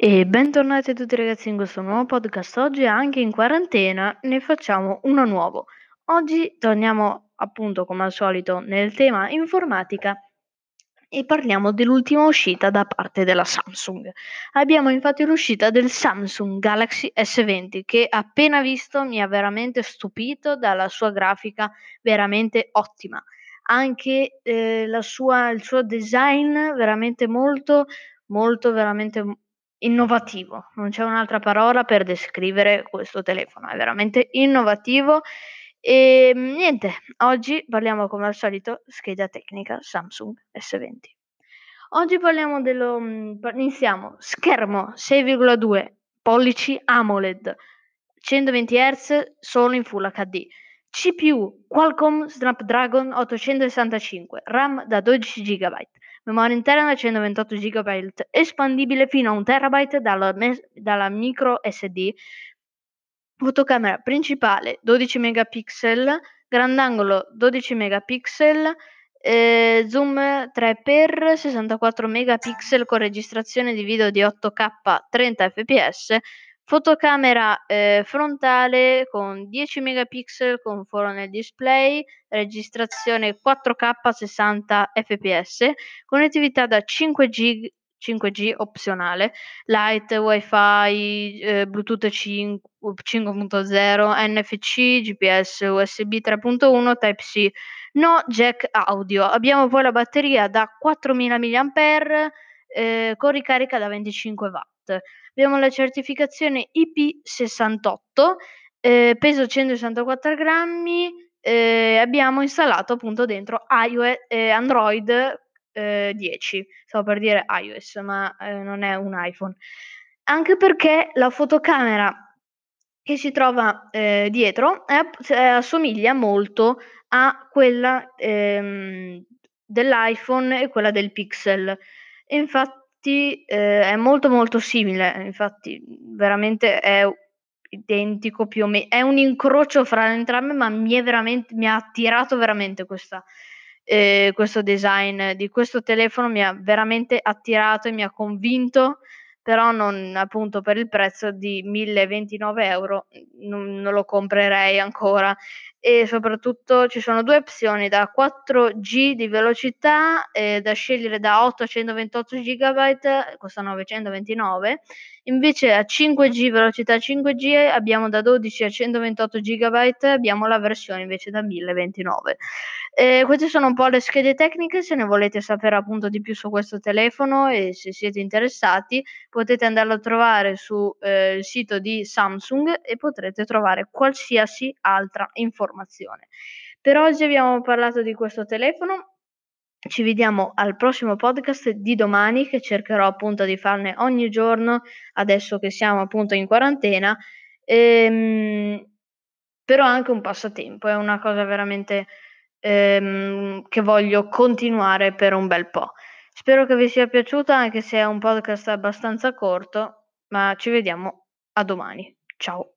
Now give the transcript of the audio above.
E bentornati a tutti ragazzi in questo nuovo podcast. Oggi anche in quarantena ne facciamo uno nuovo. Oggi torniamo appunto come al solito nel tema informatica e parliamo dell'ultima uscita da parte della Samsung. Abbiamo infatti l'uscita del Samsung Galaxy S20 che appena visto mi ha veramente stupito dalla sua grafica veramente ottima. Anche eh, sua, il suo design veramente molto, molto, veramente innovativo, non c'è un'altra parola per descrivere questo telefono, è veramente innovativo e niente, oggi parliamo come al solito scheda tecnica Samsung S20. Oggi parliamo dello mm, iniziamo schermo 6,2 pollici AMOLED 120 Hz solo in Full HD. CPU Qualcomm Snapdragon 865, RAM da 12 GB, memoria interna 128 GB, espandibile fino a 1 TB dalla, dalla micro SD, fotocamera principale 12 megapixel, grandangolo 12 megapixel, eh, zoom 3x 64 megapixel con registrazione di video di 8K 30 fps, Fotocamera eh, frontale con 10 megapixel con foro nel display, registrazione 4K 60 fps, connettività da 5G 5G opzionale, Light, Wi-Fi, eh, Bluetooth 5, 5.0, NFC, GPS, USB 3.1, Type-C, no jack audio. Abbiamo poi la batteria da 4000 mAh eh, con ricarica da 25 watt. Abbiamo la certificazione IP68, eh, peso 164 grammi, eh, abbiamo installato appunto dentro iOS, eh, Android 10, stavo per dire iOS, ma eh, non è un iPhone. Anche perché la fotocamera che si trova eh, dietro è, assomiglia molto a quella ehm, dell'iPhone e quella del Pixel. Infatti infatti eh, è molto molto simile, infatti veramente è identico più o meno, è un incrocio fra entrambe, ma mi, è veramente, mi ha attirato veramente questa, eh, questo design di questo telefono, mi ha veramente attirato e mi ha convinto, però non appunto per il prezzo di 1029 euro non, non lo comprerei ancora e soprattutto ci sono due opzioni da 4G di velocità eh, da scegliere da 8 a 128 GB costa 929 invece a 5G velocità 5G abbiamo da 12 a 128 GB abbiamo la versione invece da 1029 eh, queste sono un po' le schede tecniche se ne volete sapere appunto di più su questo telefono e se siete interessati potete andarlo a trovare sul eh, sito di Samsung e potrete trovare qualsiasi altra informazione informazione. Per oggi abbiamo parlato di questo telefono. Ci vediamo al prossimo podcast di domani che cercherò appunto di farne ogni giorno adesso che siamo appunto in quarantena. Ehm, però anche un passatempo, è una cosa veramente ehm, che voglio continuare per un bel po'. Spero che vi sia piaciuta anche se è un podcast abbastanza corto, ma ci vediamo a domani. Ciao.